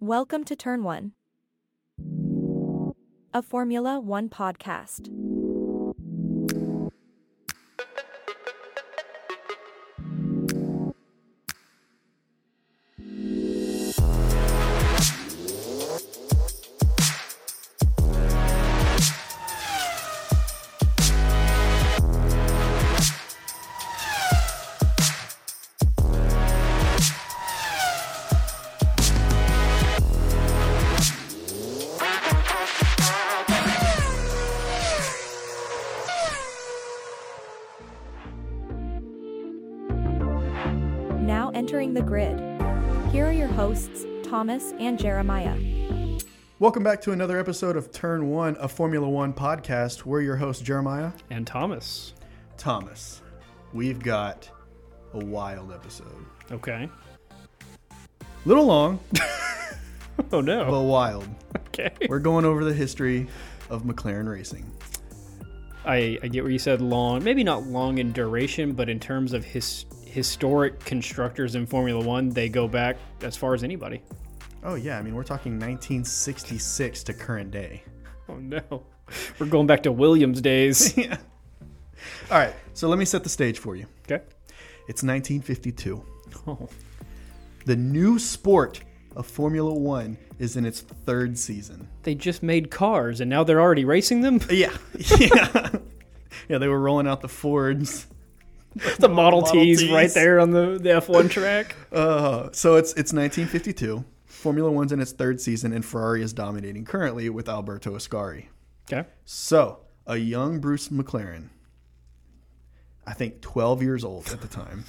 Welcome to Turn One, a Formula One podcast. Thomas and Jeremiah. Welcome back to another episode of Turn One, a Formula One podcast. We're your host, Jeremiah and Thomas. Thomas. We've got a wild episode. Okay. Little long, Oh no. but wild. okay. We're going over the history of McLaren racing. I, I get where you said long, maybe not long in duration, but in terms of his historic constructors in Formula One, they go back as far as anybody. Oh, yeah. I mean, we're talking 1966 to current day. Oh no. We're going back to Williams days. yeah. All right. So let me set the stage for you. okay. It's 1952. Oh. The new sport of Formula One is in its third season. They just made cars and now they're already racing them. Yeah. Yeah. yeah, they were rolling out the Fords. the Model, Model T's, Ts. right there on the, the F1 track. Uh, so it's it's 1952. Formula One's in its third season, and Ferrari is dominating currently with Alberto Ascari. Okay. So a young Bruce McLaren, I think 12 years old at the time,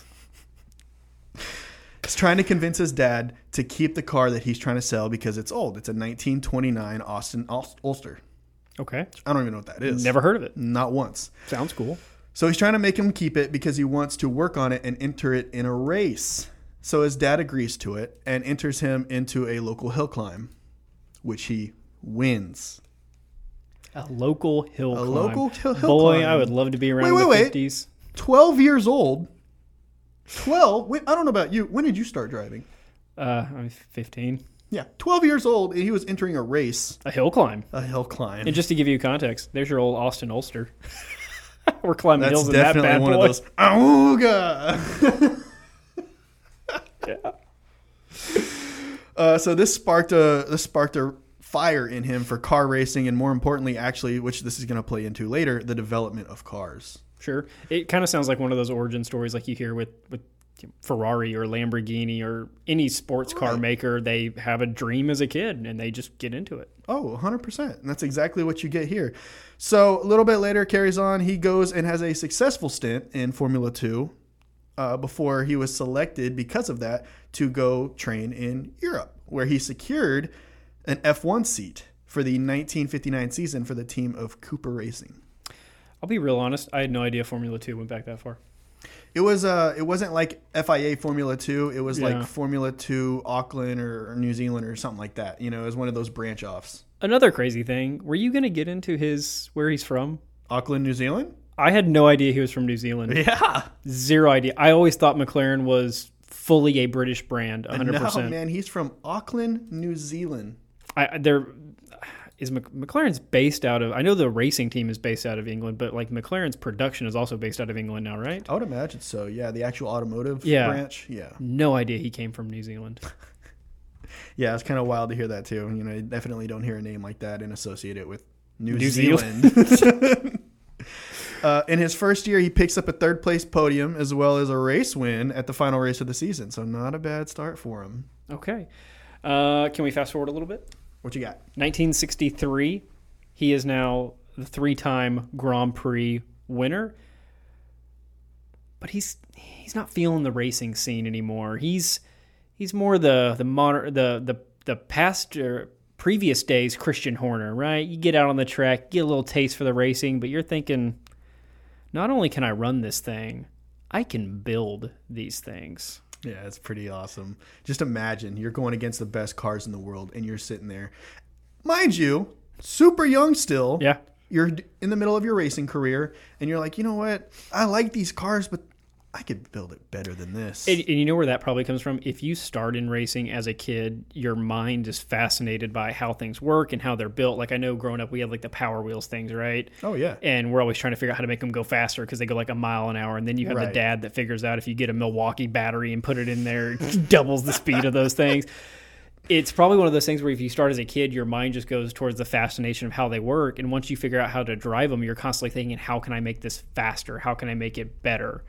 is trying to convince his dad to keep the car that he's trying to sell because it's old. It's a 1929 Austin Ul- Ulster. Okay. I don't even know what that is. Never heard of it. Not once. Sounds cool. So he's trying to make him keep it because he wants to work on it and enter it in a race. So his dad agrees to it and enters him into a local hill climb, which he wins. A local hill A climb. local hill- hill Boy, climb. I would love to be around Wait, wait, the wait. 50s. 12 years old. 12? Wait, I don't know about you. When did you start driving? Uh, I'm 15. Yeah, 12 years old, and he was entering a race, A hill climb. a hill climb. And just to give you context, there's your old Austin Ulster. We're climbing That's hills in that bad one boy. of those. Auga! Yeah. Uh, so this sparked a this sparked a fire in him for car racing, and more importantly, actually, which this is going to play into later, the development of cars. Sure. It kind of sounds like one of those origin stories like you hear with with Ferrari or Lamborghini or any sports car Right. maker. They have a dream as a kid and they just get into it. Oh, 100%. And that's exactly what you get here. So a little bit later, carries on. He goes and has a successful stint in Formula 2 uh, before he was selected because of that to go train in Europe, where he secured an F1 seat for the 1959 season for the team of Cooper Racing. I'll be real honest. I had no idea Formula Two went back that far. It was uh it wasn't like FIA Formula 2, it was Yeah. like Formula 2 Auckland or, or New Zealand or something like that. You know, it was one of those branch offs. Another crazy thing. Were you going to get into his where he's from? Auckland, New Zealand? I had no idea he was from New Zealand. Yeah. Zero idea. I always thought McLaren was fully a British brand, 100%. No, man, he's from Auckland, New Zealand. I there is McLaren's based out of. I know the racing team is based out of England, but like McLaren's production is also based out of England now, right? I would imagine so. Yeah, the actual automotive Yeah. branch. Yeah. No idea he came from New Zealand. Yeah, it's kind of wild to hear that too. You know, you definitely don't hear a name like that and associate it with New, New Zealand. uh, in his first year, he picks up a third place podium as well as a race win at the final race of the season. So not a bad start for him. Okay, uh, can we fast forward a little bit? What you got? 1963, he is now the three-time Grand Prix winner. But he's he's not feeling the racing scene anymore. He's he's more the the moder- the the the past or previous days Christian Horner, right? You get out on the track, get a little taste for the racing, but you're thinking, not only can I run this thing, I can build these things. Yeah, it's pretty awesome. Just imagine you're going against the best cars in the world and you're sitting there. Mind you, super young still. Yeah. You're in the middle of your racing career and you're like, you know what? I like these cars, but I could build it better than this. And, and you know where that probably comes from? If you start in racing as a kid, your mind is fascinated by how things work and how they're built. Like I know growing up, we had like the Power Wheels things, right? oh yeah. And we're always trying to figure out how to make them go faster because they go like a mile an hour. And then you have the dad that figures out if you get a Milwaukee battery and put it in there, it doubles the speed of those things. It's probably one of those things where if you start as a kid, your mind just goes towards the fascination of how they work. And once you figure out how to drive them, you're constantly thinking, how can I make this faster? How can I make it better?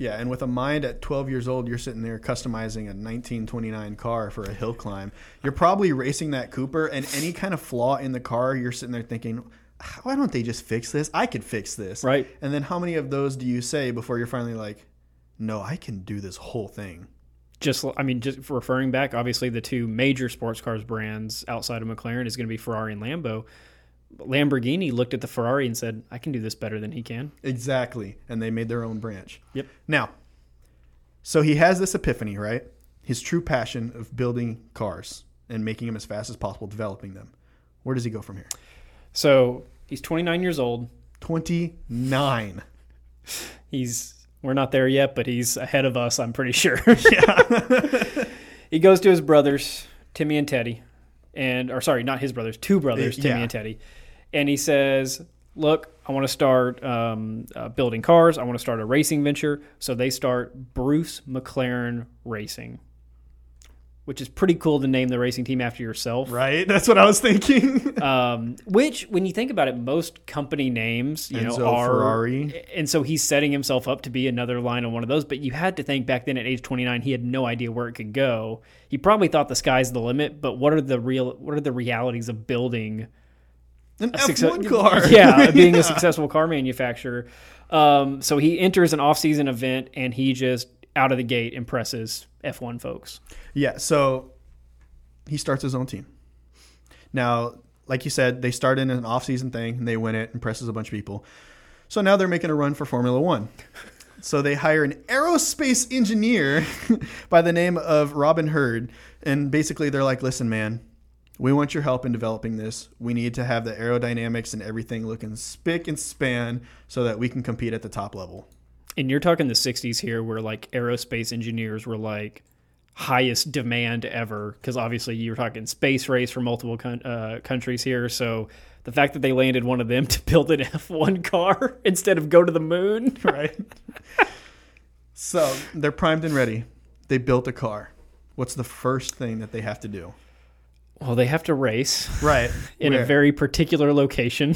Yeah, and with a mind at 12 years old, you're sitting there customizing a 1929 car for a hill climb. You're probably racing that Cooper, and any kind of flaw in the car, you're sitting there thinking, why don't they just fix this? I could fix this. Right. And then how many of those do you say before you're finally like, no, I can do this whole thing? just I mean, just referring back, obviously the two major sports cars brands outside of McLaren is going to be Ferrari and Lambo. Lamborghini looked at the Ferrari and said, "I can do this better than he can." Exactly. And they made their own branch. Yep. Now, so he has this epiphany, right? His true passion of building cars and making them as fast as possible, developing them. Where does he go from here? So he's 29 years old. 29. He's we're not there yet, but he's ahead of us. I'm pretty sure. Yeah. he goes to his brothers, Timmy and Teddy, and or sorry, not his brothers, two brothers, Timmy Yeah. and Teddy, and he says, "Look, I want to start um, uh, building cars. I want to start a racing venture." So they start Bruce McLaren Racing, which is pretty cool to name the racing team after yourself. Right? That's what I was thinking. Um, which, when you think about it, most company names, you know, are Ferrari. and so he's setting himself up to be another line on one of those. But you had to think back then at age 29, he had no idea where it could go. He probably thought the sky's the limit, but what are the real, what are the realities of building An a F1 success- car. Yeah, being Yeah. a successful car manufacturer. Um, so he enters an off-season event and he just out of the gate impresses F1 folks. Yeah, so he starts his own team. Now, like you said, they start in an off-season thing and they win it, impresses a bunch of people. So now they're making a run for Formula One. So they hire an aerospace engineer by the name of Robin Herd, and basically they're like, "Listen, man, we want your help in developing this. We need to have the aerodynamics and everything looking spick and span so that we can compete at the top level." And you're talking the 60s here where like aerospace engineers were like highest demand ever because obviously you're talking space race for multiple con- uh, countries here. So the fact that they landed one of them to build an F1 car instead of go to the moon. right? so they're primed and ready. They built a car. What's the first thing that they have to do? Well, they have to race Right. in a very particular location.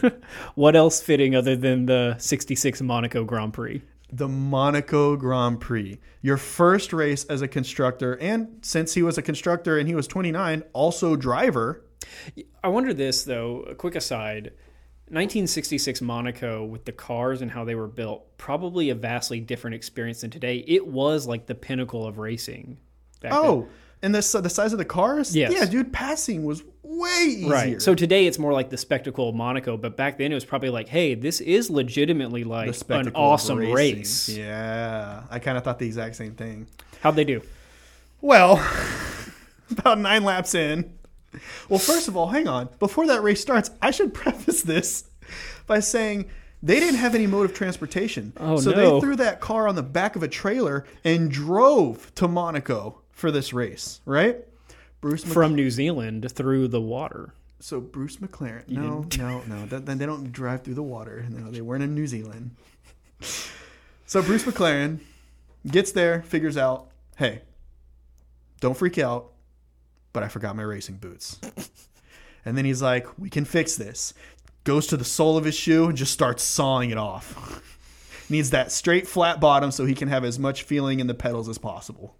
what else fitting other than the 66 Monaco Grand Prix? the Monaco Grand Prix. Your first race as a constructor, and since he was a constructor and he was 29, also driver. I wonder this though. A quick aside: 1966 Monaco with the cars and how they were built, probably a vastly different experience than today. It was like the pinnacle of racing. back then. Oh, And the the size of the cars? Yes. Yeah, dude, passing was way easier. right. So today it's more like the spectacle of Monaco, but back then it was probably like, hey, this is legitimately like an awesome race. Yeah, I kind of thought the exact same thing. How'd they do? Well, about nine laps in. Well, first of all, hang on. Before that race starts, I should preface this by saying they didn't have any mode of transportation. Oh, so no. they threw that car on the back of a trailer and drove to Monaco for this race, right? Bruce Mc- From New Zealand through the water. so Bruce McLaren. No, no, no. That, then they don't drive through the water. No, they weren't in New Zealand. So Bruce McLaren gets there, figures out, hey, don't freak out, but I forgot my racing boots. And then he's like, we can fix this. Goes to the sole of his shoe and just starts sawing it off. Needs that straight flat bottom so he can have as much feeling in the pedals as possible.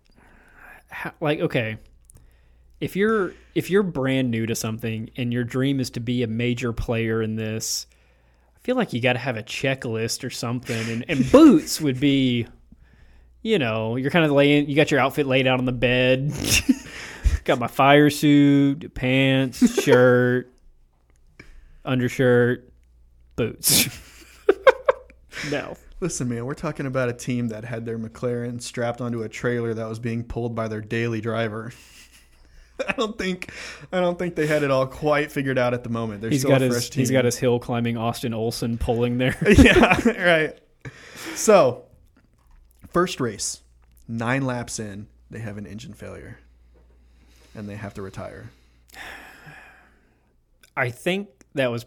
How, like okay if you're if you're brand new to something and your dream is to be a major player in this i feel like you got to have a checklist or something. And, and boots would be you know you're kind of laying you got your outfit laid out on the bed. Got my fire suit pants shirt undershirt boots. No Listen, man, we're talking about a team that had their McLaren strapped onto a trailer that was being pulled by their daily driver. I don't think, I don't think they had it all quite figured out at the moment. They're he's still got a his fresh team. he's got his hill climbing austin olsen pulling there yeah, right. So First race, nine laps in, they have an engine failure, and they have to retire. I think that was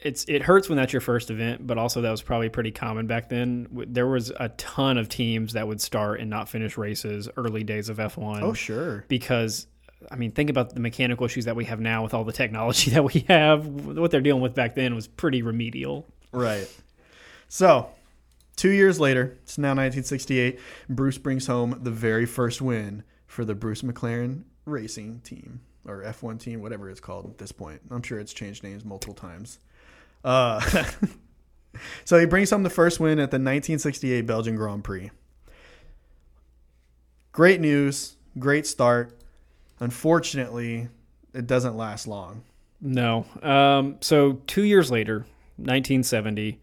it's it hurts when that's your first event, but also that was probably pretty common back then. There was a ton of teams that would start and not finish races early days of F1 Oh, sure. because I mean, think about the mechanical issues that we have now with all the technology that we have. What they're dealing with back then was pretty remedial. Right. So, two years later, it's now 1968. Bruce brings home the very first win for the Bruce McLaren Racing Team or F1 team, whatever it's called at this point. I'm sure it's changed names multiple times. Uh, so he brings home the first win at the 1968 Belgian Grand Prix. Great news, great start. Unfortunately, it doesn't last long. No. Um, so two years later, 1970,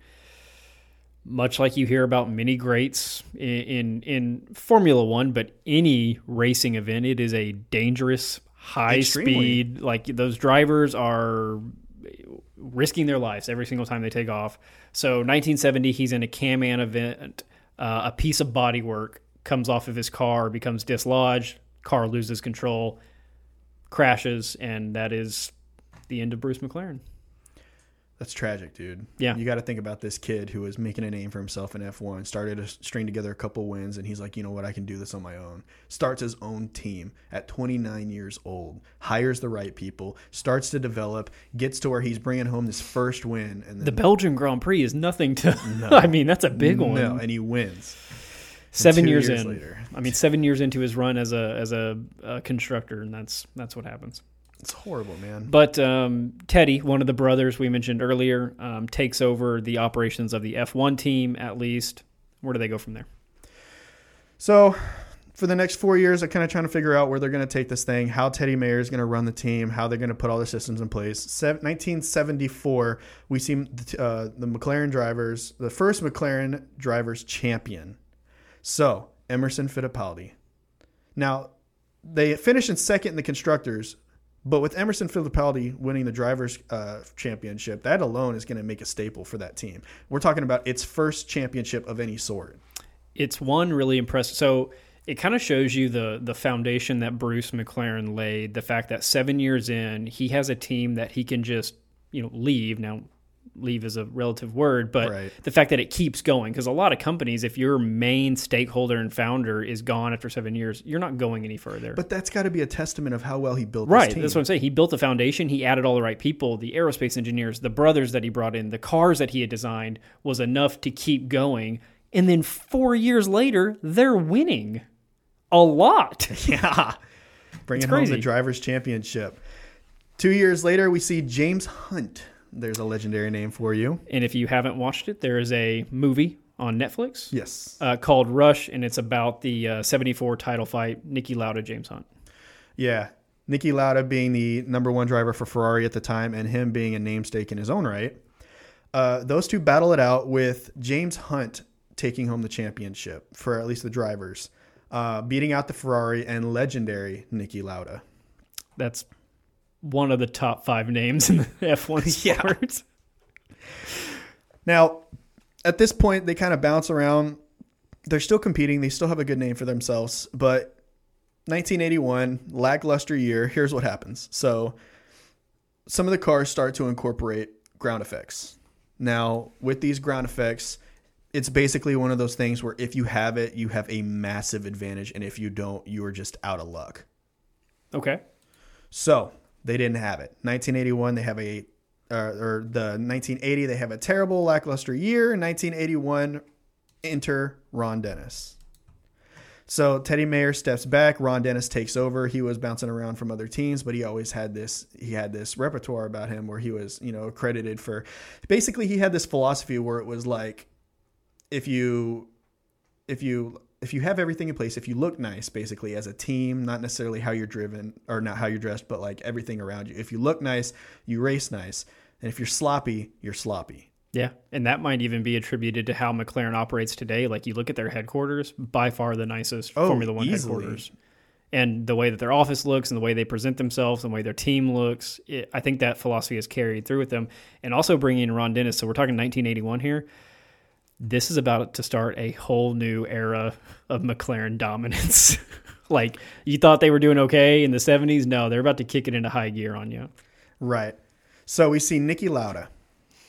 much like you hear about many greats in, in in Formula One, but any racing event, it is a dangerous, high Extremely. speed. Like those drivers are risking their lives every single time they take off. So 1970, he's in a Can-Am event. Uh, a piece of bodywork comes off of his car, becomes dislodged. Car loses control, crashes, and that is the end of Bruce McLaren. That's tragic, dude. Yeah. You got to think about this kid who was making a name for himself in F1, started to string together a couple wins, and he's like, you know what, I can do this on my own. Starts his own team at 29 years old, hires the right people, starts to develop, gets to where he's bringing home this first win, and The Belgian Grand Prix is nothing to. I mean, that's a big one. no, and he wins. seven years, years in. later. I mean, seven years into his run as a as a, uh constructor, and that's that's what happens. It's horrible, man. But um, Teddy, one of the brothers we mentioned earlier, um, takes over the operations of the F1 team. At least, where do they go from there? So, for the next four years, I'm kind of trying to figure out where they're going to take this thing, how Teddy Mayer is going to run the team, how they're going to put all the systems in place. Sev- 1974, we see uh, the McLaren drivers, the first McLaren drivers champion. So, Emerson Fittipaldi. Now, they finished in second in the constructors, but with Emerson Fittipaldi winning the drivers' uh, championship, that alone is going to make a staple for that team. We're talking about its first championship of any sort. it's one really impressive. So it kind of shows you the the foundation that Bruce McLaren laid. The fact that seven years in, he has a team that he can just you know leave. Now, leave is a relative word, but Right. the fact that it keeps going because a lot of companies, if your main stakeholder and founder is gone after seven years, you're not going any further. But that's got to be a testament of how well he built Right, team. that's what I'm saying. He built a foundation. He added all the right people. The aerospace engineers, the brothers that he brought in, the cars that he had designed was enough to keep going. And then four years later, they're winning a lot. yeah. Bringing home the. Drivers' Championship. Two years later, we see James Hunt. There's a legendary name for you. And if you haven't watched it, there is a movie on Netflix Yes. uh, called Rush, and it's about the uh, 74 title fight, Niki Lauda, James Hunt. Yeah. Niki Lauda being the number one driver for Ferrari at the time and him being a namesake in his own right. Uh, those two battle it out with James Hunt taking home the championship for at least the drivers, uh, beating out the Ferrari and legendary Niki Lauda. That's one of the top five names in the F1 sport. Now, at this point, they kind of bounce around. They're still competing. They still have a good name for themselves. But 1981, lackluster year. Here's what happens. So, some of the cars start to incorporate ground effects. Now, with these ground effects, it's basically one of those things where if you have it, you have a massive advantage. And if you don't, you are just out of luck. Okay. So they didn't have it. 1981, they have a, uh, or the 1980, they have a terrible lackluster year. 1981, enter Ron Dennis. So Teddy Mayer steps back. Ron Dennis takes over. He was bouncing around from other teams, but he always had this. He had this repertoire about him where he was, you know, credited for. Basically, he had this philosophy where it was like, if you, if you if you have everything in place, if you look nice, basically as a team, not necessarily how you're driven or not how you're dressed, but like everything around you. If you look nice, you race nice, and if you're sloppy, you're sloppy. Yeah, and that might even be attributed to how McLaren operates today. Like you look at their headquarters, by far the nicest Oh, Formula One easily. headquarters, and the way that their office looks, and the way they present themselves, and the way their team looks. It, I think that philosophy is carried through with them, and also bringing in Ron Dennis. So we're talking 1981 here. This is about to start a whole new era of McLaren dominance. like you thought they were doing okay in the 70s, no, they're about to kick it into high gear on you. Right. So we see Niki Lauda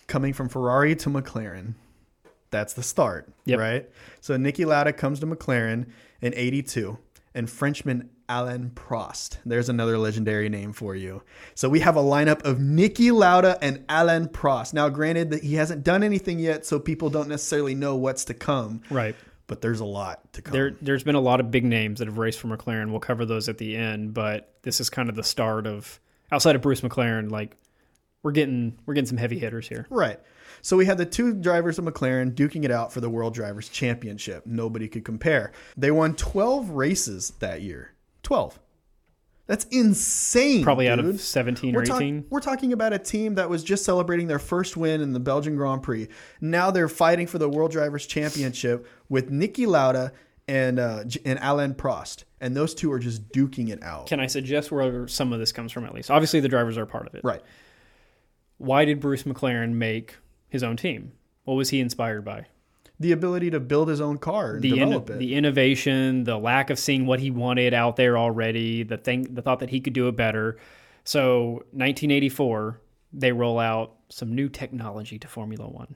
coming from Ferrari to McLaren. That's the start, Yep. right? So Niki Lauda comes to McLaren in 82 and Frenchman Alain Prost. There's another legendary name for you. So we have a lineup of Niki Lauda and Alain Prost. Now granted that he hasn't done anything yet, so people don't necessarily know what's to come, Right. but there's a lot to come. There, there's been a lot of big names that have raced for McLaren. We'll cover those at the end, but this is kind of the start of outside of Bruce McLaren. Like we're getting we're getting some heavy hitters here. Right. So we had the two drivers of McLaren duking it out for the World Drivers' Championship. Nobody could compare. They won 12 races that year. 12. That's insane. Probably out of 17 we're or talk- 18. we're talking about a team that was just celebrating their first win in the Belgian Grand Prix. Now they're fighting for the World Drivers' Championship with Niki Lauda and uh, and Alain Prost, and those two are just duking it out. Can I suggest where some of this comes from at least? Obviously, the drivers are part of it. right. Why did Bruce McLaren make his own team? What was he inspired by? The ability to build his own car and The in- it. the innovation, the lack of seeing what he wanted out there already, the thing, the thought that he could do it better. So, 1984, they roll out some new technology to Formula One.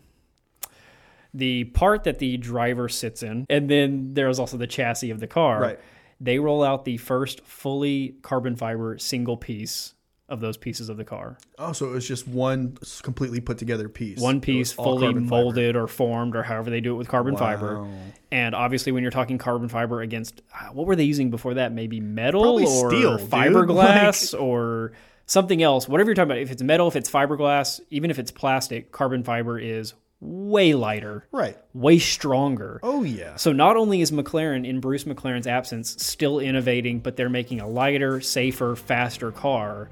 The part that the driver sits in, and then there's also the chassis of the car. Right. They roll out the first fully carbon fiber single piece of those pieces of the car. Oh, so it was just one completely put together piece. one piece fully carbon fiber. molded or formed or however they do it with carbon fiber. And obviously, when you're talking carbon fiber against uh, what were they using before that? Maybe metal Probably or steel, fiberglass or something else. Whatever you're talking about. If it's metal, if it's fiberglass, even if it's plastic, carbon fiber is way lighter, Right. way stronger. Oh yeah. So not only is McLaren in Bruce McLaren's absence still innovating, but they're making a lighter, safer, faster car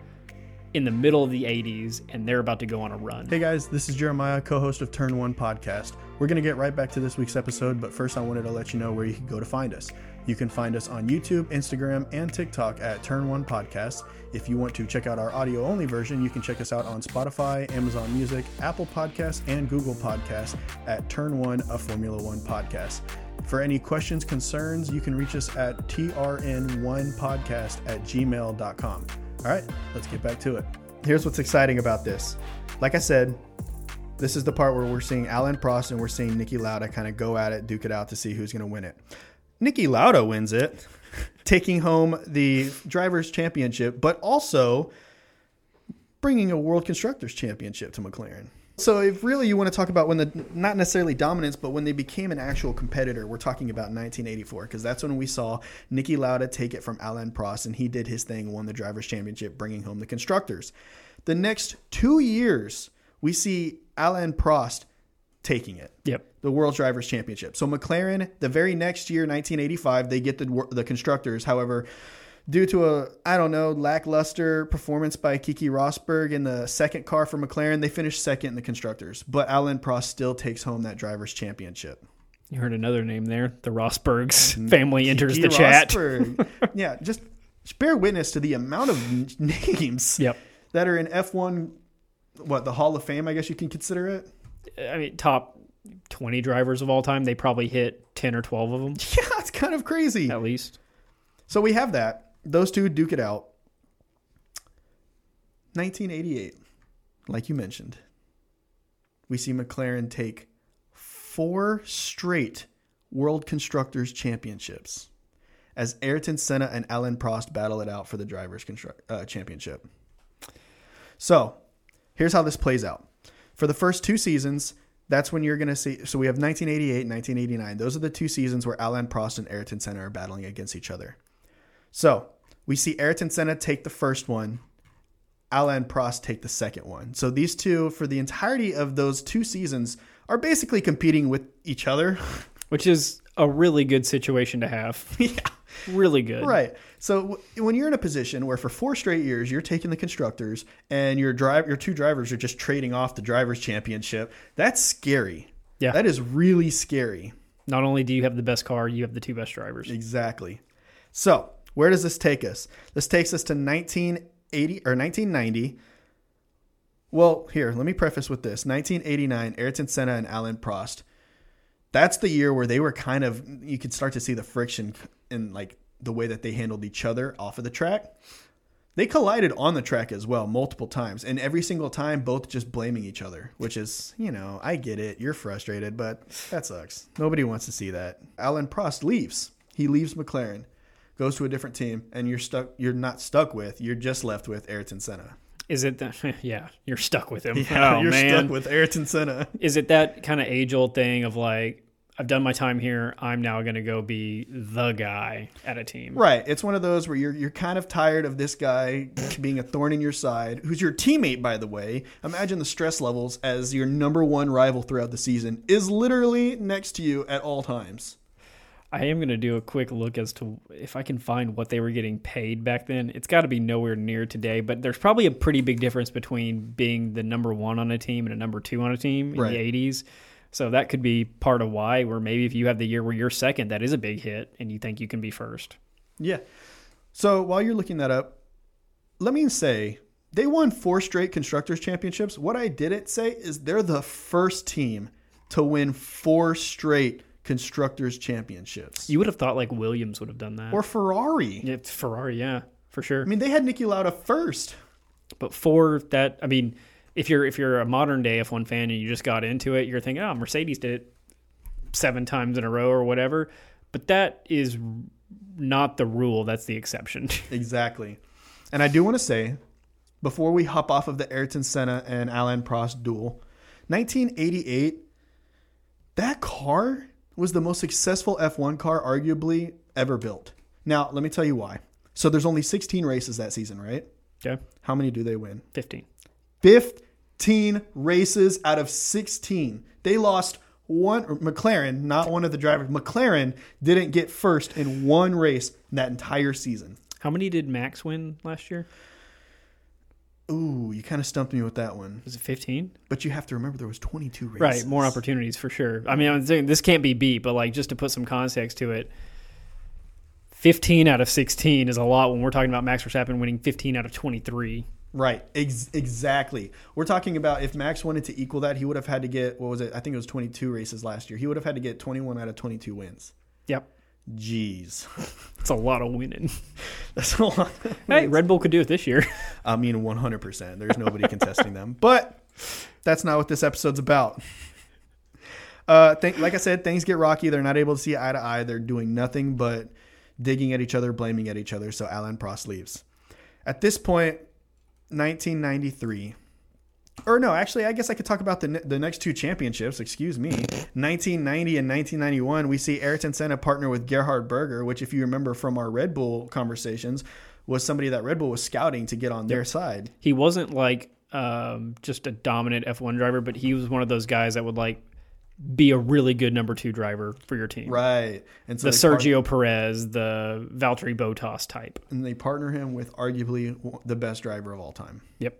in the middle of the 80s, and they're about to go on a run. Hey guys, this is Jeremiah, co-host of Turn One Podcast. We're gonna get right back to this week's episode, but first I wanted to let you know where you can go to find us. You can find us on YouTube, Instagram, and TikTok at Turn One Podcast. If you want to check out our audio only version, you can check us out on Spotify, Amazon Music, Apple Podcasts, and Google Podcasts at Turn One, a Formula One podcast. For any questions, concerns, you can reach us at trn1podcast at gmail.com. All right, let's get back to it. Here's what's exciting about this. Like I said, this is the part where we're seeing Alain Prost and we're seeing Niki Lauda kind of go at it, duke it out to see who's going to win it. Niki Lauda wins it, taking home the Drivers' Championship, but also bringing a World Constructors Championship to McLaren. So, if really you want to talk about when the not necessarily dominance, but when they became an actual competitor, we're talking about 1984 because that's when we saw Niki Lauda take it from Alain Prost, and he did his thing, won the drivers' championship, bringing home the constructors. The next two years, we see Alain Prost taking it Yep. the World Drivers' Championship. So McLaren, the very next year, 1985, they get the the constructors. However, due to a I don't know lackluster performance by Keke Rosberg in the second car for McLaren, they finished second in the constructors. But Alain Prost still takes home that Drivers' Championship. You heard another name there. The Rosbergs mm-hmm. family enters Keke the chat. Yeah, just bear witness to the amount of names Yep. that are in F1. What the Hall of Fame? I guess you can consider it. I mean, top 20 drivers of all time, they probably hit 10 or 12 of them Yeah, it's kind of crazy. at least. So we have that. Those two duke it out. 1988, like you mentioned, we see McLaren take four straight World Constructors Championships as Ayrton Senna and Alain Prost battle it out for the Drivers' uh, Championship. So here's how this plays out. For the first two seasons, that's when you're going to see. So we have 1988, 1989. Those are the two seasons where Alain Prost and Ayrton Senna are battling against each other. So we see Ayrton Senna take the first one, Alain Prost take the second one. So these two, for the entirety of those two seasons, are basically competing with each other. Which is a really good situation to have. yeah. Really good. Right. So w- when you're in a position where for four straight years you're taking the constructors and your drive your two drivers are just trading off the drivers championship, that's scary. Yeah. That is really scary. Not only do you have the best car, you have the two best drivers. Exactly. So, where does this take us? This takes us to 1980 or 1990. Well, here, let me preface with this. 1989, Ayrton Senna and Alain Prost that's the year where they were kind of you could start to see the friction in like the way that they handled each other off of the track. They collided on the track as well multiple times, and every single time, both just blaming each other, which is, you know, I get it. You're frustrated, but that sucks. Nobody wants to see that. Alain Prost leaves. He leaves McLaren, goes to a different team, and you're stuck. You're not stuck with. You're just left with Ayrton Senna. Is it that? Yeah, you're stuck with him. Yeah, oh you're man, stuck with Ayrton Senna. is it that kind of age old thing of like I've done my time here. I'm now going to go be the guy at a team. Right. It's one of those where you're you're kind of tired of this guy being a thorn in your side, who's your teammate, by the way. Imagine the stress levels as your number one rival throughout the season is literally next to you at all times. I am going to do a quick look as to if I can find what they were getting paid back then. It's got to be nowhere near today, but there's probably a pretty big difference between being the number one on a team and a number two on a team in Right. the 80s. So that could be part of why, where maybe if you have the year where you're second, that is a big hit, and you think you can be first. Yeah. So while you're looking that up, let me say they won four straight constructors championships. What I didn't say is they're the first team to win four straight constructors championships. You would have thought like Williams would have done that. or Ferrari. yeah, Ferrari, yeah, for sure. I mean, they had Niki Lauda first. But for that, I mean, if you're if you're a modern day F1 fan and you just got into it, you're thinking, oh, Mercedes did it seven times in a row or whatever. But that is not the rule. That's the exception. Exactly. And I do want to say, before we hop off of the Ayrton Senna and Alain Prost duel, 1988, that car was the most successful F1 car arguably ever built. Now, let me tell you why. So there's only 16 races that season, right? okay, How many do they win? fifteen. 15 races out of 16. They lost one, McLaren, not one of the drivers, McLaren didn't get first in one race that entire season. How many did Max win last year? Ooh, you kind of stumped me with that one. Was it fifteen? But you have to remember there was 22 races. Right, more opportunities for sure. I mean, I'm saying this can't be beat, but like just to put some context to it, 15 out of 16 is a lot when we're talking about Max Verstappen winning 15 out of 23. Right, ex- exactly. We're talking about if Max wanted to equal that, he would have had to get what was it? I think it was 22 races last year. He would have had to get 21 out of 22 wins. Yep, Jeez, that's a lot of winning. that's a lot. hey, Red Bull could do it this year. I mean, 100%. There's nobody contesting them. But that's not what this episode's about. Uh, th- like I said, things get rocky. They're not able to see eye to eye. They're doing nothing but digging at each other, blaming at each other. So Alain Prost leaves. At this point, 1993. Or no, actually, I guess I could talk about the the next two championships. Excuse me, 1990 and 1991. We see Ayrton Senna partner with Gerhard Berger, which, if you remember from our Red Bull conversations, was somebody that Red Bull was scouting to get on their side. He wasn't like um, just a dominant F1 driver, but he was one of those guys that would like be a really good number two driver for your team. Right, and so The they part- Sergio Perez, the Valtteri Bottas type. and they partner him with arguably the best driver of all time. Yep.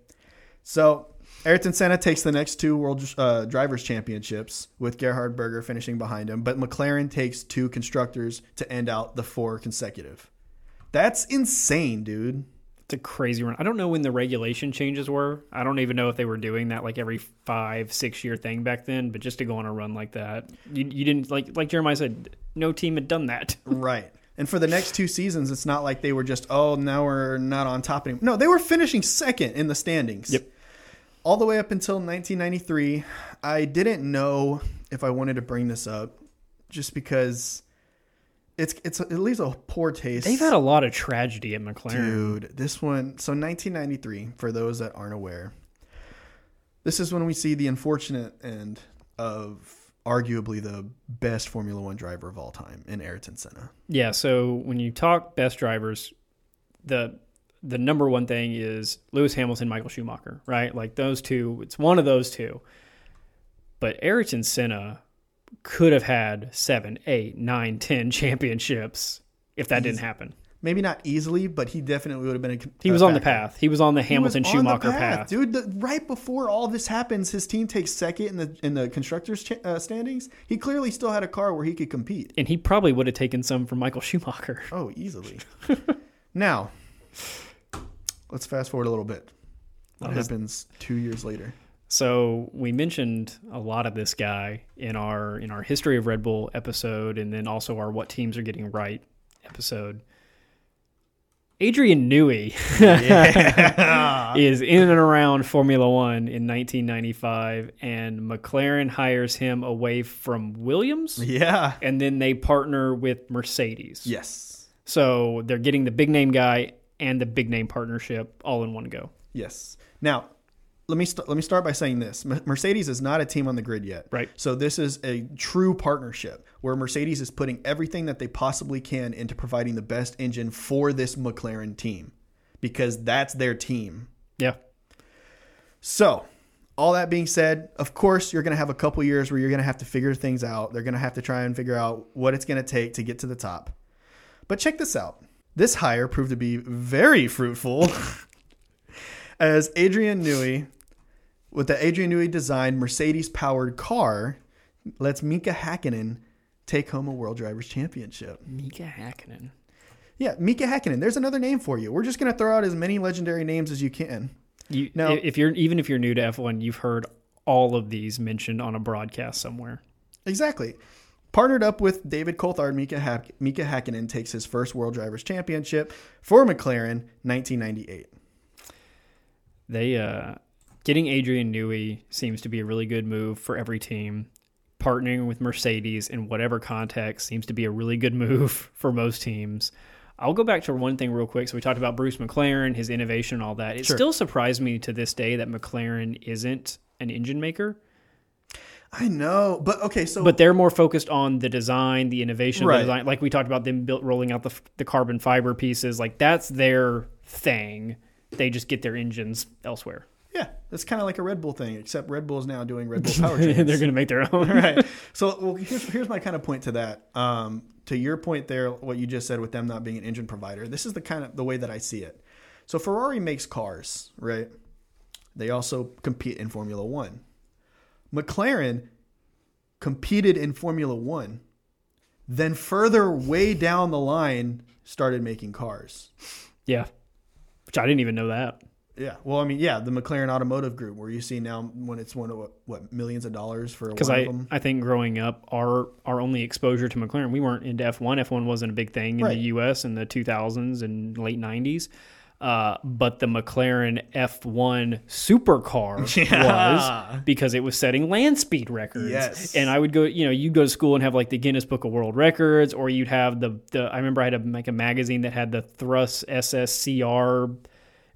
So Ayrton Senna takes the next two World uh, Drivers' Championships with Gerhard Berger finishing behind him, but McLaren takes two constructors to end out the four consecutive. That's insane, dude. It's a crazy run. I don't know when the regulation changes were. I don't even know if they were doing that like every five, six year thing back then. But just to go on a run like that, you, you didn't like like Jeremiah said. No team had done that. Right. And for the next two seasons, it's not like they were just, oh, now we're not on top anymore. No, they were finishing second in the standings. Yep. All the way up until 1993. I didn't know if I wanted to bring this up just because it's it's it leaves a poor taste. They've had a lot of tragedy at McLaren. Dude, this one. So 1993, for those that aren't aware, this is when we see the unfortunate end of arguably the best Formula One driver of all time in Ayrton Senna. Yeah. So when you talk best drivers, the the number one thing is Lewis Hamilton, Michael Schumacher, right? Like those two. It's one of those two. But Ayrton Senna could have had seven, eight, nine, ten championships if that didn't happen. Maybe not easily, but he definitely would have been. A, He was on the path. He was on the Hamilton the Schumacher path. dude. The, right before all this happens, his team takes second in the in the constructors' uh, standings. He clearly still had a car where he could compete. And he probably would have taken some from Michael Schumacher. Oh, easily. now, let's fast forward a little bit. What his- happens two years later? So we mentioned a lot of this guy in our in our history of Red Bull episode, and then also our what teams are getting right episode. Adrian Newey is in and around Formula One in 1995, and McLaren hires him away from Williams, Yeah. and then they partner with Mercedes. Yes. So they're getting the big name guy and the big name partnership all in one go. Yes. Now, let me st- let me start by saying this: M- Mercedes is not a team on the grid yet. Right. So this is a true partnership where Mercedes is putting everything that they possibly can into providing the best engine for this McLaren team, because that's their team. Yeah. So, all that being said, of course, you're going to have a couple years where you're going to have to figure things out. They're going to have to try and figure out what it's going to take to get to the top. But check this out. This hire proved to be very fruitful as Adrian Newey, with the Adrian Newey designed Mercedes powered car, lets Mika Hakkinen take home a World Drivers' Championship. Mika Hakkinen. Yeah, Mika Hakkinen. There's another name for you. We're just going to throw out as many legendary names as you can. You, Now- if you're even if you're new to F1, you've heard all of these mentioned on a broadcast somewhere. Exactly. Partnered up with David Coulthard, Mika, Hack- Mika Hakkinen takes his first World Drivers' Championship for McLaren, 1998. They uh, getting Adrian Newey seems to be a really good move for every team. Partnering with Mercedes in whatever context seems to be a really good move for most teams. I'll go back to one thing real quick. So we talked about Bruce McLaren, his innovation, and all that. It Sure. still surprised me to this day that McLaren isn't an engine maker, I know, but okay, so but they're more focused on the design, the innovation, Right. the design. Like we talked about them built, rolling out the the carbon fiber pieces. Like that's their thing. They just get their engines elsewhere. yeah, it's kind of like a Red Bull thing, except Red Bull is now doing Red Bull Powertrains. they're going to make their own. right. So, well, here's, here's my kind of point to that. Um, to your point there, what you just said with them not being an engine provider, this is the kind of the way that I see it. So Ferrari makes cars, right? They also compete in Formula One. McLaren competed in Formula One, then further way down the line started making cars. Yeah. Which I didn't even know that. Yeah. Well, I mean, yeah, the McLaren Automotive Group, where you see now when it's one of what, what millions of dollars for Because one I, of them. I think growing up, our our only exposure to McLaren, we weren't into F1. F1 wasn't a big thing in Right. the US in the 2000s and late 90s. Uh, but the McLaren F1 supercar Yeah. was because it was setting land speed records. Yes. And I would go, you know, you'd go to school and have like the Guinness Book of World Records, or you'd have the, the I remember I had a, like a magazine that had the Thrust SSCR.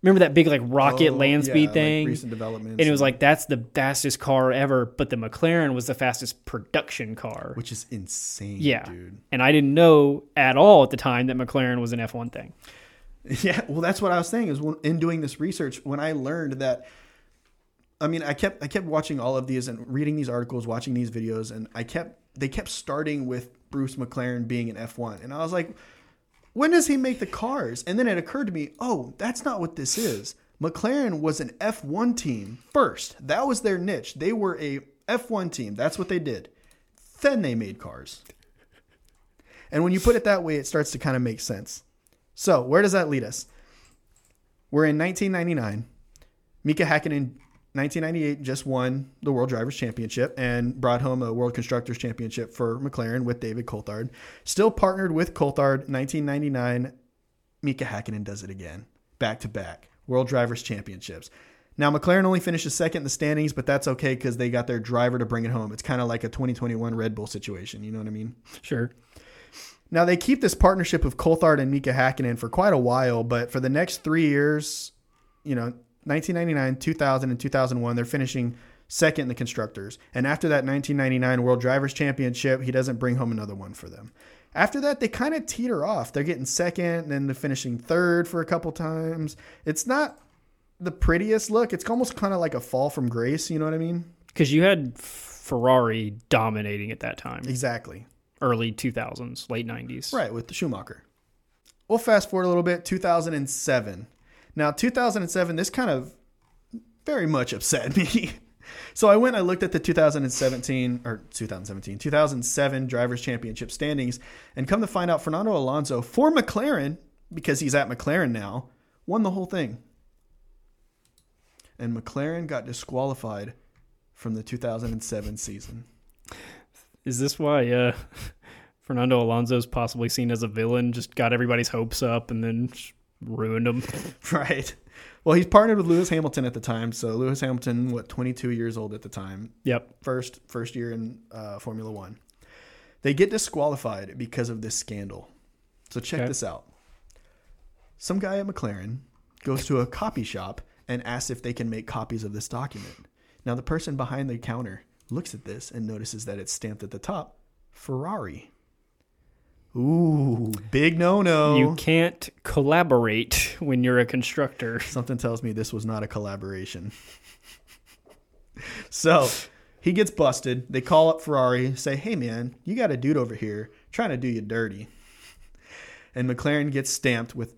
Remember that big like rocket Oh, land yeah, speed like thing? recent developments, and it was like that's the fastest car ever, but the McLaren was the fastest production car. which is insane, yeah, dude. and I didn't know at all at the time that McLaren was an F1 thing. Yeah, well, that's what I was saying. Is when, in doing this research, when I learned that, I mean, I kept I kept watching all of these and reading these articles, watching these videos, and I kept they kept starting with Bruce McLaren being an F one, and I was like, when does he make the cars? And then it occurred to me, oh, that's not what this is. McLaren was an F1 team first. That was their niche. They were a F1 team. That's what they did. Then they made cars. And when you put it that way, it starts to kind of make sense. So, where does that lead us? We're in 1999. Mika Hakkinen, 1998, just won the World Drivers' Championship and brought home a World Constructors' Championship for McLaren with David Coulthard. Still partnered with Coulthard, 1999. Mika Hakkinen does it again, back to back. World Drivers' Championships. Now, McLaren only finishes second in the standings, but that's okay because they got their driver to bring it home. It's kind of like a 2021 Red Bull situation. You know what I mean? Sure. Now they keep this partnership of Coulthard and Mika Hakkinen for quite a while, but for the next three years, you know, 1999, 2000, and 2001, they're finishing second in the constructors. And after that 1999 World Drivers Championship, he doesn't bring home another one for them. After that, they kind of teeter off. They're getting second, and then they're finishing third for a couple times. It's not the prettiest look. It's almost kind of like a fall from grace. You know what I mean? Because you had Ferrari dominating at that time, Exactly. Early 2000s, late 90s. Right, with the Schumacher. We'll fast forward a little bit, 2007. Now, 2007, this kind of very much upset me. so I went I looked at the 2017 or 2017, 2007 Drivers Championship standings and come to find out Fernando Alonso for McLaren because he's at McLaren now, won the whole thing. And McLaren got disqualified from the 2007 season. Is this why uh, Fernando Alonso's possibly seen as a villain? Just got everybody's hopes up and then ruined them. Right. Well, he's partnered with Lewis Hamilton at the time. So Lewis Hamilton, what, 22 years old at the time, Yep. first first year in uh, Formula One. They get disqualified because of this scandal. So check Okay. this out. Some guy at McLaren goes to a copy shop and asks if they can make copies of this document. Now the person behind the counter looks at this and notices that it's stamped at the top Ferrari. Ooh, big no no. You can't collaborate when you're a constructor. Something tells me this was not a collaboration. so he gets busted. They call up Ferrari, say, hey, man, you got a dude over here trying to do you dirty. And McLaren gets stamped with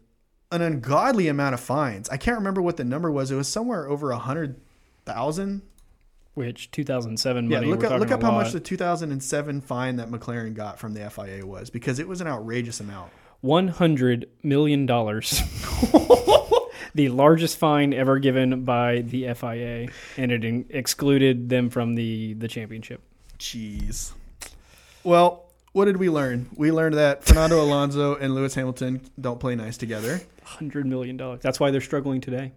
an ungodly amount of fines. I can't remember what the number was. It was somewhere over a 100,000. Which 2007 Yeah, money. look we're up, look up how lot. much the 2007 fine that McLaren got from the FIA was because it was an outrageous amount. One hundred million dollars. the largest fine ever given by the FIA, and it in- excluded them from the the championship. Jeez. Well, what did we learn? We learned that Fernando Alonso and Lewis Hamilton don't play nice together. Hundred million dollars. That's why they're struggling today.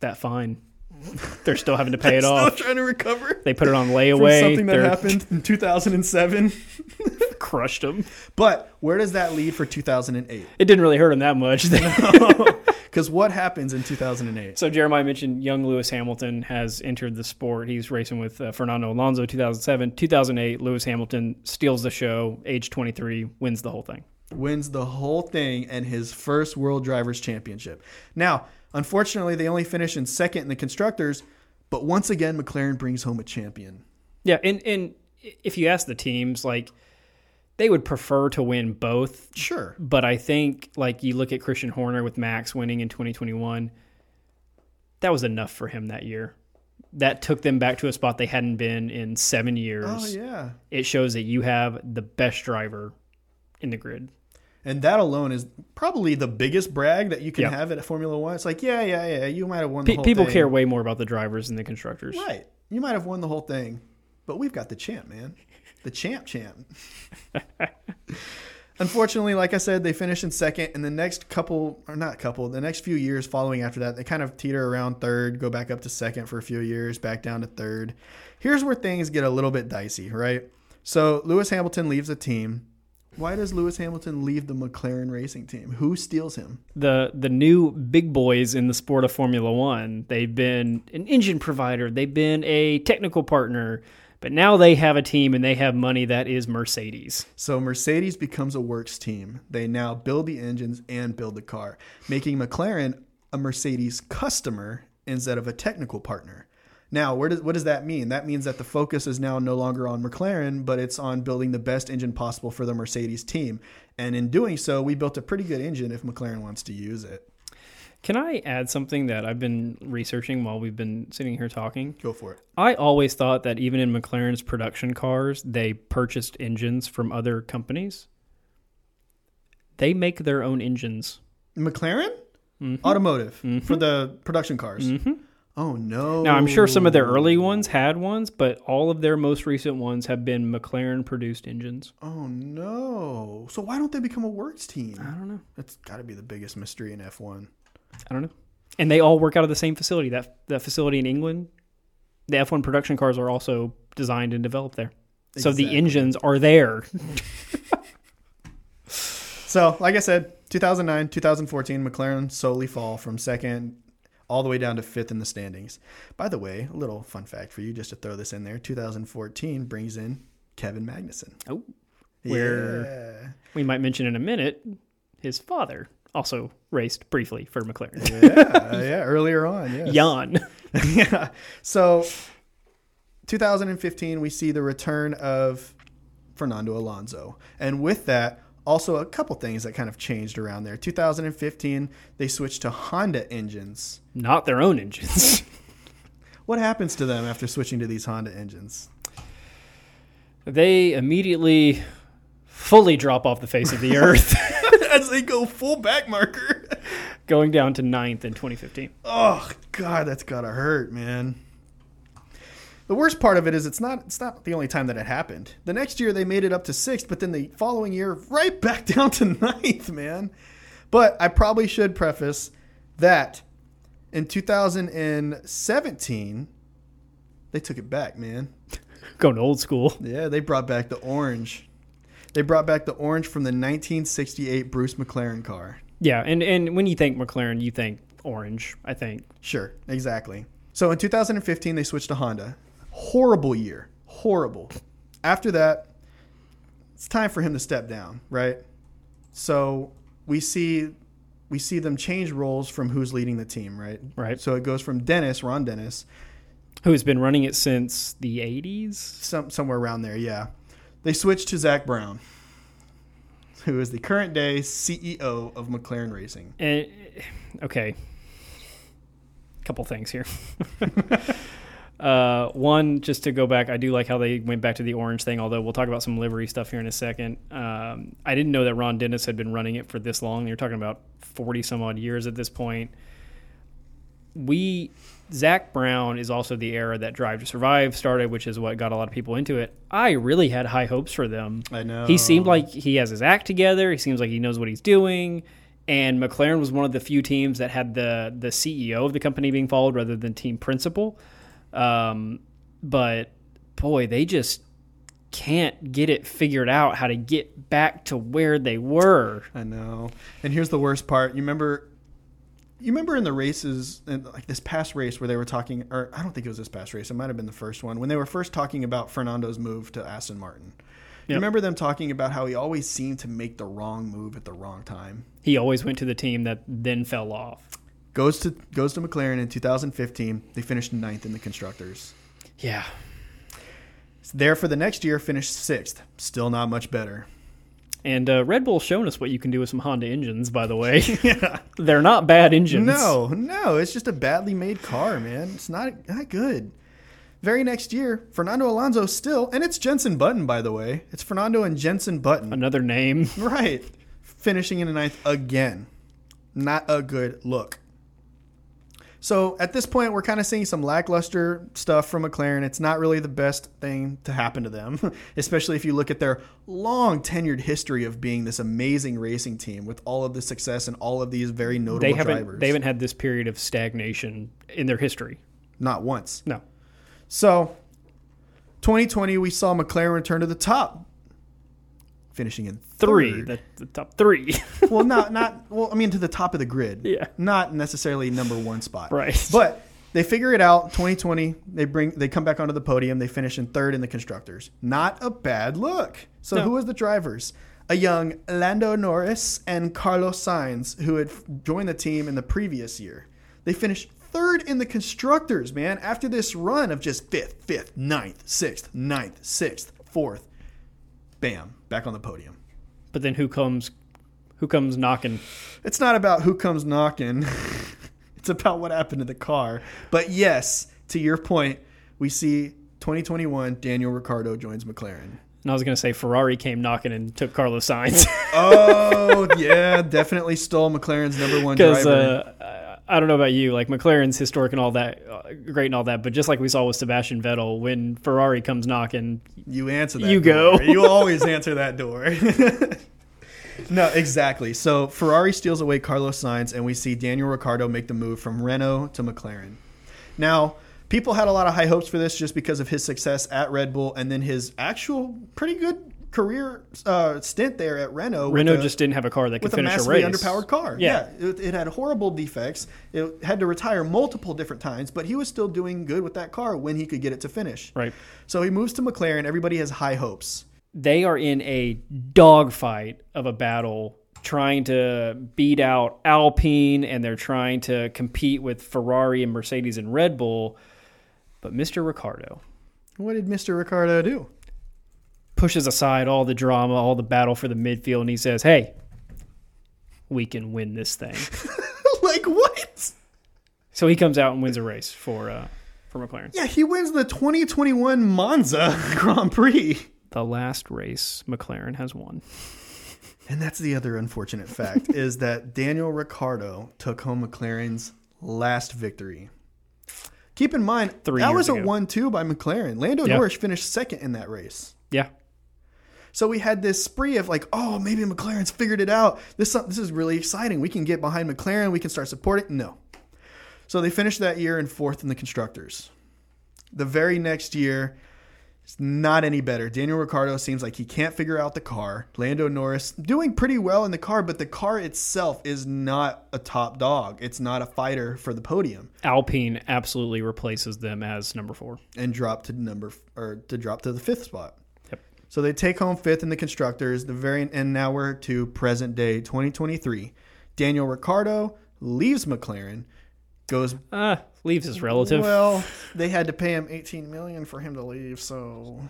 That fine. They're still having to pay it Still off. trying to recover They put it on layaway. something that They're happened in 2007. crushed them. But where does that lead for 2008? It didn't really hurt them that much. Because what happens in 2008? so Jeremiah mentioned young Lewis Hamilton has entered the sport. He's racing with uh, Fernando Alonso 2007. 2008, Lewis Hamilton steals the show, age 23, wins the whole thing. Wins the whole thing and his first World Drivers' Championship. Now, unfortunately, they only finish in second in the constructors. But once again, McLaren brings home a champion. Yeah, and and if you ask the teams, like they would prefer to win both. Sure. But I think like you look at Christian Horner with Max winning in 2021, that was enough for him that year. That took them back to a spot they hadn't been in seven years. Oh, yeah. It shows that you have the best driver in the grid. And that alone is probably the biggest brag that you can Yeah. have at Formula One. It's like, yeah, yeah, yeah, you might have won the Pe- whole people thing. care way more about the drivers than the constructors. Right. You might have won the whole thing, but we've got the champ, man. The champ champ. Unfortunately, like I said, they finish in second, and the next couple, or not couple, the next few years following after that, they kind of teeter around third, go back up to second for a few years, back down to third. Here's where things get a little bit dicey, right? So Lewis Hamilton leaves the team. Why does Lewis Hamilton leave the McLaren racing team? Who steals him? the the new big boys in the sport of Formula One. They've been an engine provider. They've been a technical partner. But now they have a team and they have money that is Mercedes. So Mercedes becomes a works team. They now build the engines and build the car, making McLaren a Mercedes customer instead of a technical partner. Now, where does what does that mean? That means that the focus is now no longer on McLaren, but it's on building the best engine possible for the Mercedes team. And in doing so, we built a pretty good engine if McLaren wants to use it. Can I add something that I've been researching while we've been sitting here talking? Go for it. I always thought that even in McLaren's production cars, they purchased engines from other companies. They make their own engines. McLaren? Mhm. Automotive Mhm. for the production cars. Mhm. Oh no. Now, I'm sure some of their early ones had ones, but all of their most recent ones have been McLaren produced engines. Oh no. So why don't they become a works team? I don't know. That's got to be the biggest mystery in F1. I don't know. And they all work out of the same facility. That that facility in England, the F1 production cars are also designed and developed there. So the engines are there. So, like I said, 2009, 2014, McLaren solely fall from second all the way down to fifth in the standings. By the way, a little fun fact for you just to throw this in there 2014 brings in Kevin Magnussen. Oh, where- we might mention in a minute, his father also raced briefly for McLaren. Yeah. yeah, yeah, earlier on. Yes. Jan. yeah. So 2015, we see the return of Fernando Alonso. And with that, also a couple things that kind of changed around there. 2015, they switched to Honda engines. Not their own engines. What happens to them after switching to these Honda engines? they immediately fully drop off the face of the earth, As they go full back marker. going down to ninth in 2015. Oh, God, that's got to hurt, man. The worst part of it is it's not it's not the only time that it happened. The next year they made it up to sixth, but then the following year right back down to ninth, man. But I probably should preface that in 2017 they took it back, man. Going old school. Yeah, they brought back the orange. They brought back the orange from the 1968 Bruce McLaren car. Yeah, and and when you think McLaren, you think orange. I think. Sure, exactly. So in 2015, they switched to Honda. Horrible year. Horrible. After that, it's time for him to step down, right? So we see we see them change roles from who's leading the team, right? Right. So it goes from Dennis, Ron Dennis, Who's been running it since the 80s? some somewhere around there, yeah. They switched to Zak Brown, who is the current day CEO of McLaren Racing. And okay, couple things here. uh, one, just to go back, I do like how they went back to the orange thing. Although we'll talk about some livery stuff here in a second. Um, I didn't know that Ron Dennis had been running it for this long. You're talking about forty some odd years at this point. We Zak Brown is also the era that Drive to Survive started, which is what got a lot of people into it. I really had high hopes for them. I know. He seemed like he has his act together. He seems like he knows what he's doing. And McLaren was one of the few teams that had the the CEO of the company being followed rather than team principal. Um, but boy, they just can't get it figured out how to get back to where they were. I know. And here's the worst part. You remember you remember in the races in like this past race where they were talking or I don't think it was this past race. It might have been the first one when they were first talking about Fernando's move to Aston Martin. You Yep. remember them talking about how he always seemed to make the wrong move at the wrong time. He always went to the team that then fell off. Goes to goes to McLaren in 2015. They finished ninth in the constructors. Yeah. There for the next year, finished sixth. Still not much better. And uh, Red Bull's shown us what you can do with some Honda engines, by the way. They're not bad engines. No, no, it's just a badly made car, man. It's not not good. Very next year, Fernando Alonso still, and it's Jenson Button, by the way. It's Fernando and Jenson Button. Another name. Right. Finishing in the ninth again. Not a good look. So at this point, we're kind of seeing some lackluster stuff from McLaren. It's not really the best thing to happen to them, especially if you look at their long tenured history of being this amazing racing team with all of the success and all of these very notable They haven't drivers. they haven't had this period of stagnation in their history. Not once. No. So, 2020, we saw McLaren return to the top, finishing in Three. The, the top three. well, not not well. I mean, to the top of the grid. Yeah. Not necessarily number one spot. Right. But they figure it out. 2020, they bring they come back onto the podium. They finish in third in the constructors. Not a bad look. So No. who was the drivers? A young Lando Norris and Carlos Sainz, who had joined the team in the previous year. They finished third in the constructors, man. After this run of just fifth, fifth, ninth, sixth, ninth, sixth, fourth, bam, back on the podium. but then who comes who comes knocking? It's not about who comes knocking. it's about what happened to the car. But yes, to your point, we see 2021 Daniel Ricciardo joins McLaren. And I was going to say Ferrari came knocking and took Carlos Sainz Oh, yeah, definitely stole McLaren's number one driver. uh, I don't know about you, like McLaren's historic and all that, uh, great and all that, but just like we saw with Sebastian Vettel, when Ferrari comes knocking, you answer that. you door. go. You always answer that door. no, exactly. So Ferrari steals away Carlos Sainz, and we see Daniel Ricciardo make the move from Renault to McLaren. Now, people had a lot of high hopes for this just because of his success at Red Bull and then his actual pretty good career uh, stint there at Renault. Renault a- just didn't have a car that could with a finish a, race. underpowered car. Yeah. Yeah, it, it had horrible defects. It had to retire multiple different times, but he was still doing good with that car when he could get it to finish. Right. So he moves to McLaren. Everybody has high hopes. They are in a dogfight of a battle trying to beat out Alpine and they're trying to compete with Ferrari and Mercedes and Red Bull. But Mr. Ricciardo What did Mr. Ricciardo do? Pushes aside all the drama, all the battle for the midfield, and he says, Hey, we can win this thing. like what? so he comes out and wins a race for uh, for McLaren. Yeah, he wins the 2021 Monza Grand Prix. The last race McLaren has won. And that's the other unfortunate fact is that Daniel Ricciardo took home McLaren's last victory. Keep in mind, Three that was a 1 2 by McLaren. Lando Yeah. Norris finished second in that race. Yeah. So we had this spree of like, oh, maybe McLaren's figured it out. This this is really exciting. We can get behind McLaren. We can start supporting. No. So they finished that year in fourth in the constructors. The very next year, it's not any better. Daniel Ricciardo seems like he can't figure out the car. Lando Norris doing pretty well in the car, but the car itself is not a top dog. It's not a fighter for the podium. Alpine absolutely replaces them as number four. and drop to number or to drop to the fifth spot. So they take home fifth in the constructors. The very and now we're to present day 2023. Daniel Ricciardo leaves McLaren, goes Uh, leaves his relative. well. They had to pay him 18 million for him to leave, so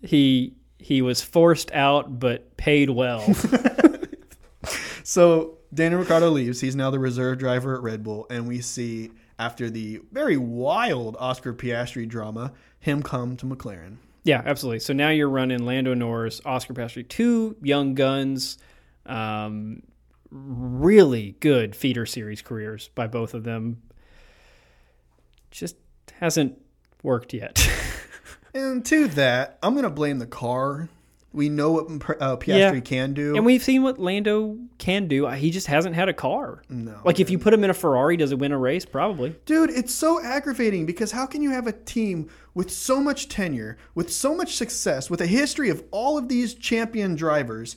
he he was forced out but paid well. so Daniel Ricciardo leaves. He's now the reserve driver at Red Bull, and we see after the very wild Oscar Piastri drama, him come to McLaren. Yeah, absolutely. So now you're running Lando Norris, Oscar Piastri, two young guns. Um, really good feeder series careers by both of them. Just hasn't worked yet. And to that, I'm going to blame the car. We know what uh, Piastri Yeah. can do. and we've seen what Lando can do. He just hasn't had a car. no. Like if you put him in a Ferrari, does it win a race? Probably. Dude, it's so aggravating because how can you have a team with so much tenure, with so much success, with a history of all of these champion drivers,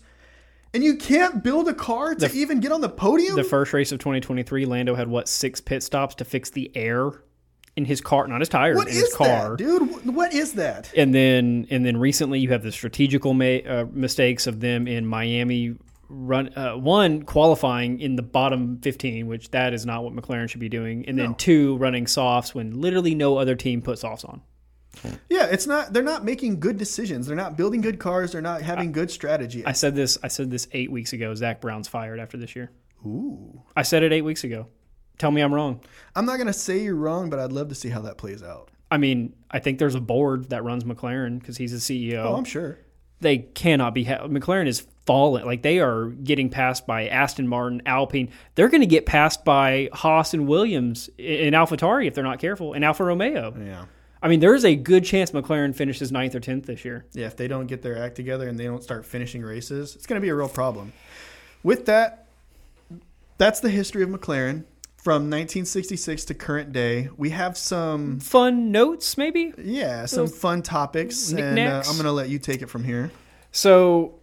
and you can't build a car to even get on the podium? The first race of 2023, Lando had what six pit stops to fix the air in his car, not his tires, what in is his car. that, dude? What is that? And then and then recently you have the strategical ma- uh, mistakes of them in Miami run uh, one qualifying in the bottom 15, which that is not what McLaren should be doing, and then No. two running softs when literally no other team puts softs on. Yeah, it's not. They're not making good decisions. They're not building good cars. They're not having good strategy. I said this I said this 8 weeks ago. Zak Brown's fired after this year. Ooh, I said it 8 weeks ago. Tell me I'm wrong. I'm not gonna say you're wrong, but I'd love to see how that plays out. I mean, I think there's a board that runs McLaren because he's the CEO. Oh, I'm sure. they cannot be. Ha- McLaren is falling. Like they are getting passed by Aston Martin, Alpine. They're going to get passed by Haas and Williams in AlphaTauri if they're not careful, and Alfa Romeo. Yeah. I mean, there's a good chance McLaren finishes ninth or tenth this year. Yeah, if they don't get their act together and they don't start finishing races, it's going to be a real problem. With that, that's the history of McLaren from 1966 to current day. We have some, Fun notes, maybe. yeah, some fun topics, and uh. I'm going to let you take it from here. So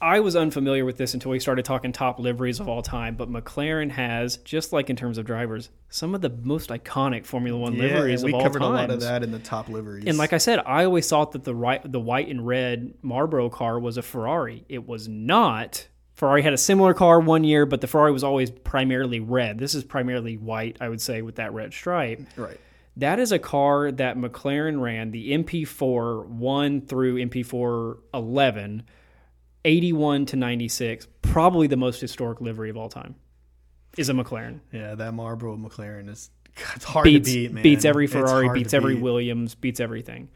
I was unfamiliar with this until we started talking top liveries of all time. But McLaren has, just like in terms of drivers, some of the most iconic Formula One liveries we of all covered a lot of that in the top liveries. And like I said, I always thought that the right, the white and red Marlboro car was a Ferrari. It was not. Ferrari had a similar car one year, but the Ferrari was always primarily red. This is primarily white, I would say, with that red stripe. right, That is a car that McLaren ran the MP4 1 through MP4 11, 81 to 96, probably the most historic livery of all time. Is a McLaren. yeah, that Marlboro McLaren is it's hard beats, to beat, man. beats every Ferrari, beats to every beat. Williams, beats everything.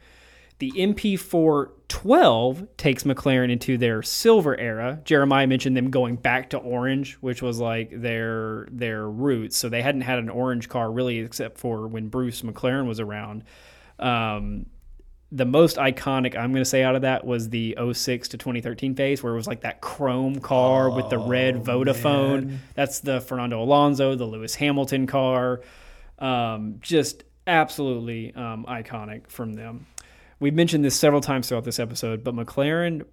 The MP4 12 takes McLaren into their silver era. Jeremiah mentioned them going back to orange, which was like their their roots. So they hadn't had an orange car really except for when Bruce McLaren was around. Um, the most iconic I'm going to say out of that was the 06 to 2013 phase where it was like that chrome car with the red Vodafone. That's the Fernando Alonso, the Lewis Hamilton car. Um, just absolutely um, iconic from them. We've mentioned this several times throughout this episode, but McLaren,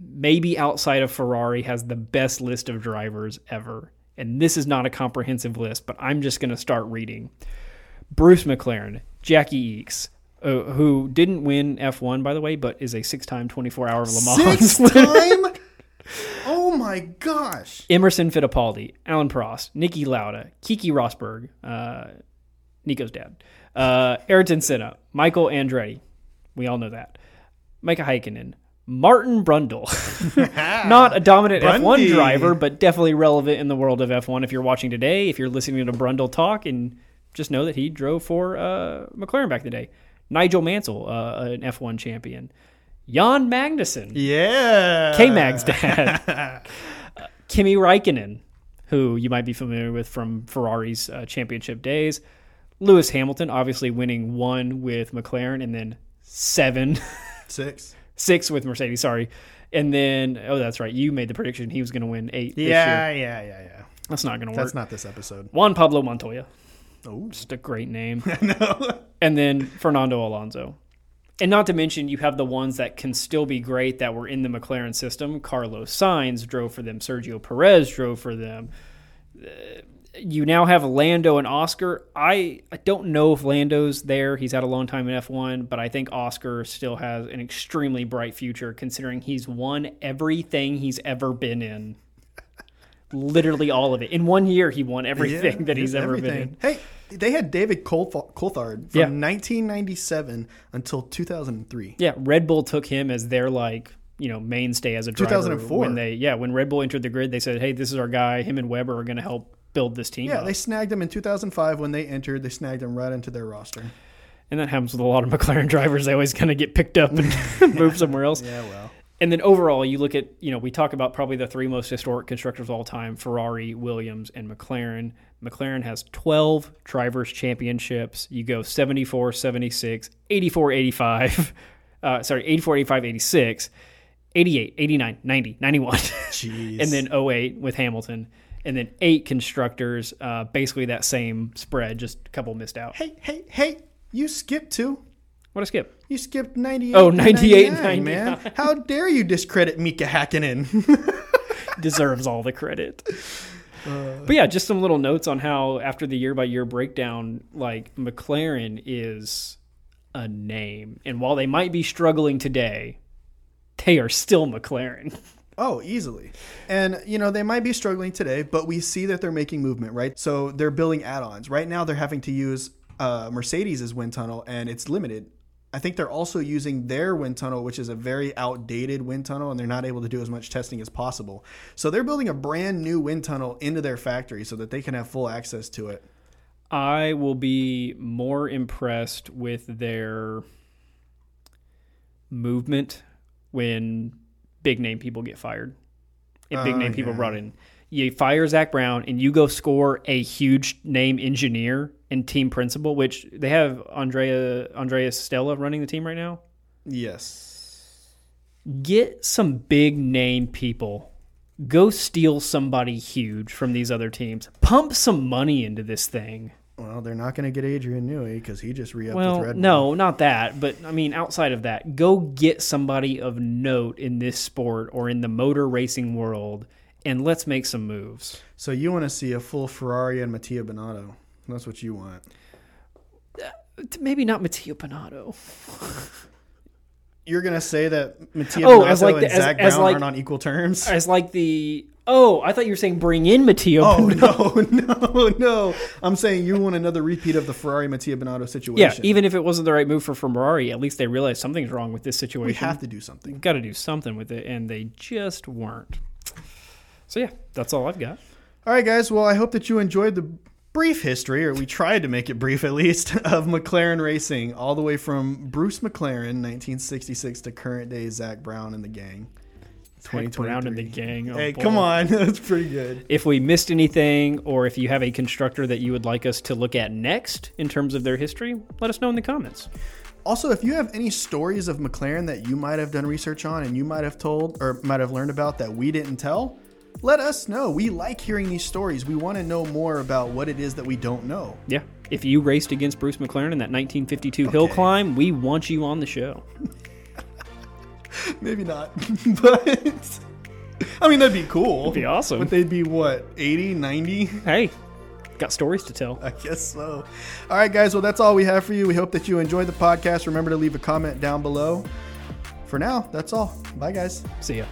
maybe outside of Ferrari, has the best list of drivers ever. And this is not a comprehensive list, but I'm just going to start reading. Bruce McLaren, Jacky Ickx, uh, who didn't win F1 by the way, but is a six-time 24-hour Le Mans Six time? oh my gosh. Emerson Fittipaldi, Alain Prost, Niki Lauda, Keke Rosberg, uh, Nico's dad, uh, Ayrton Senna, Michael Andretti. We all know that. Mika Hakkinen, Martin Brundle. Not a dominant F1 driver, but definitely relevant in the world of F1. If you're watching today, if you're listening to Brundle talk, and just know that he drove for uh, McLaren back in the day. Nigel Mansell, uh, an F1 champion. Jan Magnussen, Yeah. K Mag's dad. Uh, Kimi Raikkonen, who you might be familiar with from Ferrari's uh, championship days. Lewis Hamilton obviously winning one with McLaren and then seven, Six. six with Mercedes. Sorry, and then oh, that's right. You made the prediction he was going to win eight. this Yeah, year. yeah, yeah, yeah. that's not going to work. That's not this episode. Juan Pablo Montoya, Oh, just a great name. no. and then Fernando Alonso. And not to mention, you have the ones that can still be great that were in the McLaren system. Carlos Sainz drove for them. Sergio Perez drove for them. Uh, you now have Lando and Oscar. I, I don't know if Lando's there. He's had a long time in F1, but I think Oscar still has an extremely bright future considering he's won everything he's ever been in. Literally all of it. In one year, he won everything Yeah, that he's ever everything. been in. Hey, they had David Coulth- Coulthard from Yeah. 1997 until 2003. Yeah, Red Bull took him as their like you know mainstay as a driver. 2004. When they yeah when Red Bull entered the grid, they said, "Hey, this is our guy. Him and Webber are going to help build this team." Yeah, up." they snagged him in 2005 when they entered. They snagged him right into their roster. and that happens with a lot of McLaren drivers. They always kind of get picked up and move somewhere else. Yeah, well. And then overall, you look at you know we talk about probably the three most historic constructors of all time: Ferrari, Williams, and McLaren. McLaren has 12 drivers championships. You go 74, 76, 84, 85. Uh, sorry, 84, 85, 86, 88, 89, 90, 91. Jeez. and then 08 with Hamilton. And then eight constructors, uh, basically that same spread, just a couple missed out. hey, hey, hey, you skipped two. What a skip. You skipped 98. Oh, 98 and 99, man. How dare you discredit Mika Hakkinen? deserves all the credit. but yeah, just some little notes on how after the year by year breakdown, like McLaren is a name, and while they might be struggling today, they are still McLaren. Oh, easily. And, you know, they might be struggling today, but we see that they're making movement, right? So they're building add ons. Right now, they're having to use uh, Mercedes' wind tunnel, and it's limited. I think they're also using their wind tunnel, which is a very outdated wind tunnel, and they're not able to do as much testing as possible. So they're building a brand new wind tunnel into their factory so that they can have full access to it. I will be more impressed with their movement when big name people get fired. and big Oh, name people yeah. brought in. You fire Zak Brown and you go score a huge name engineer and team principal, which they have Andrea Andrea Stella running the team right now. Yes. Get some big name people. Go steal somebody huge from these other teams. Pump some money into this thing. Well, they're not going to get Adrian Newey because he just re upped with Well, Red Bull. no, not that. But I mean, outside of that, go get somebody of note in this sport or in the motor racing world, and let's make some moves. So you want to see a full Ferrari and Mattia Binotto. That's what you want. Uh, maybe not Mattia Binotto. You're gonna say that Mattia Oh, as like and the- as- Zach as Brown like- aren't on equal terms? As like the oh, I thought you were saying bring in Matteo. Oh no, no, no! I'm saying you want another repeat of the Ferrari Binotto Yeah, situation. even if it wasn't the right move for Ferrari, at least they realized something's wrong with this situation. we have to do something. We've got to do something with it, and they just weren't. So yeah, that's all I've got. All right, guys. Well, I hope that you enjoyed the brief history, or we tried to make it brief at least, of McLaren racing, all the way from Bruce McLaren, 1966, to current day Zak Brown and the gang. Zak Brown and the gang. Oh, hey, boy. come on, that's pretty good. If we missed anything, or if you have a constructor that you would like us to look at next in terms of their history, let us know in the comments. Also, if you have any stories of McLaren that you might have done research on and you might have told or might have learned about that we didn't tell, let us know. We like hearing these stories. We want to know more about what it is that we don't know. Yeah. If you raced against Bruce McLaren in that 1952 hill climb, we want you on the show. Maybe not, but I mean that'd be cool. That'd be awesome. But they'd be what 80, 90? Hey, got stories to tell. I guess so. All right, guys. Well, that's all we have for you. We hope that you enjoyed the podcast. Remember to leave a comment down below. For now, that's all. Bye, guys. See ya.